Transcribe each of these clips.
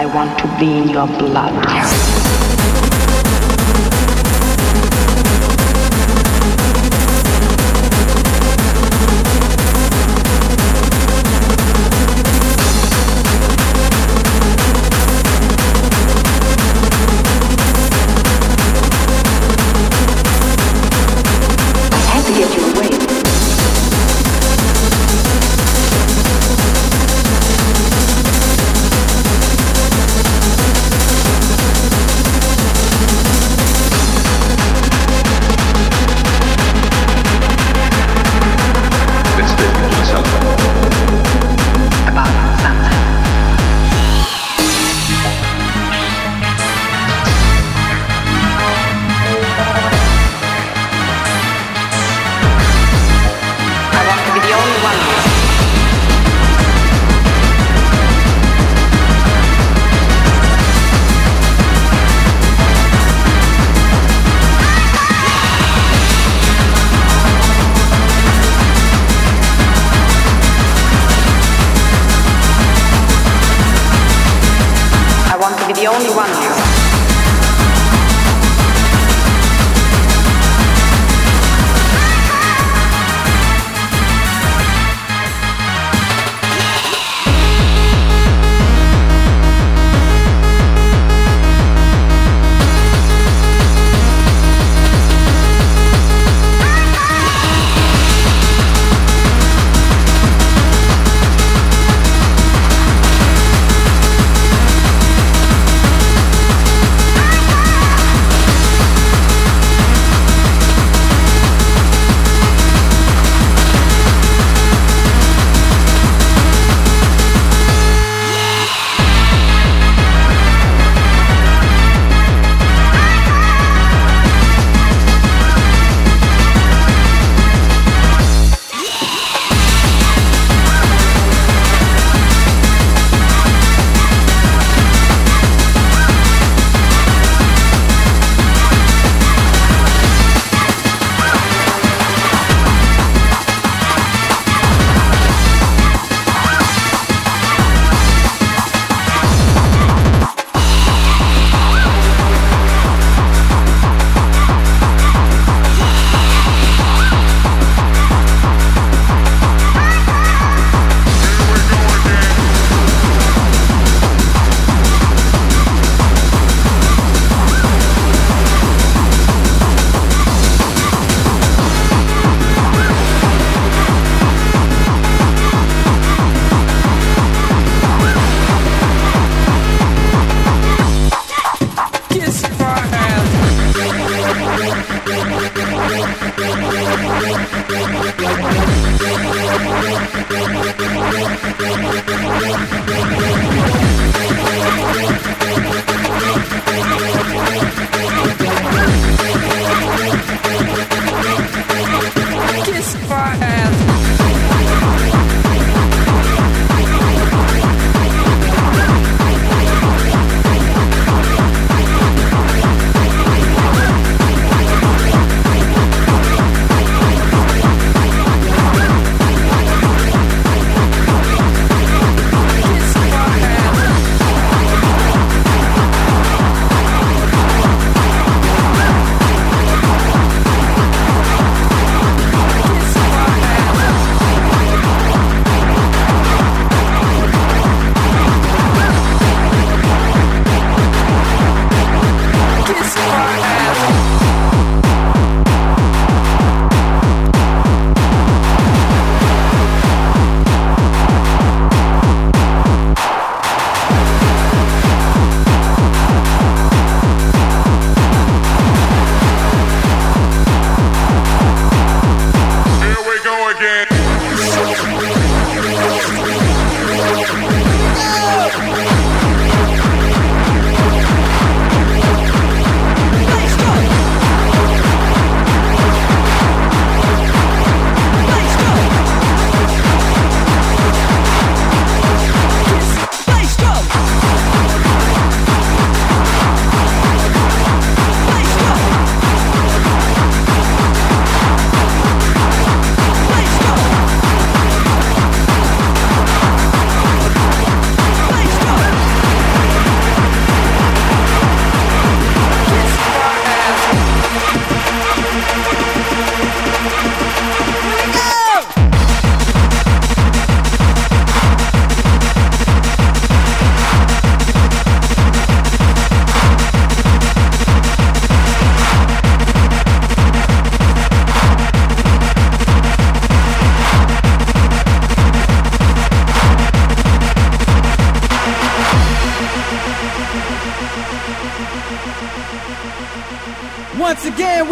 I want to be in your blood.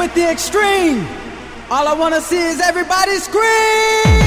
with the extreme. All I wanna see is everybody scream.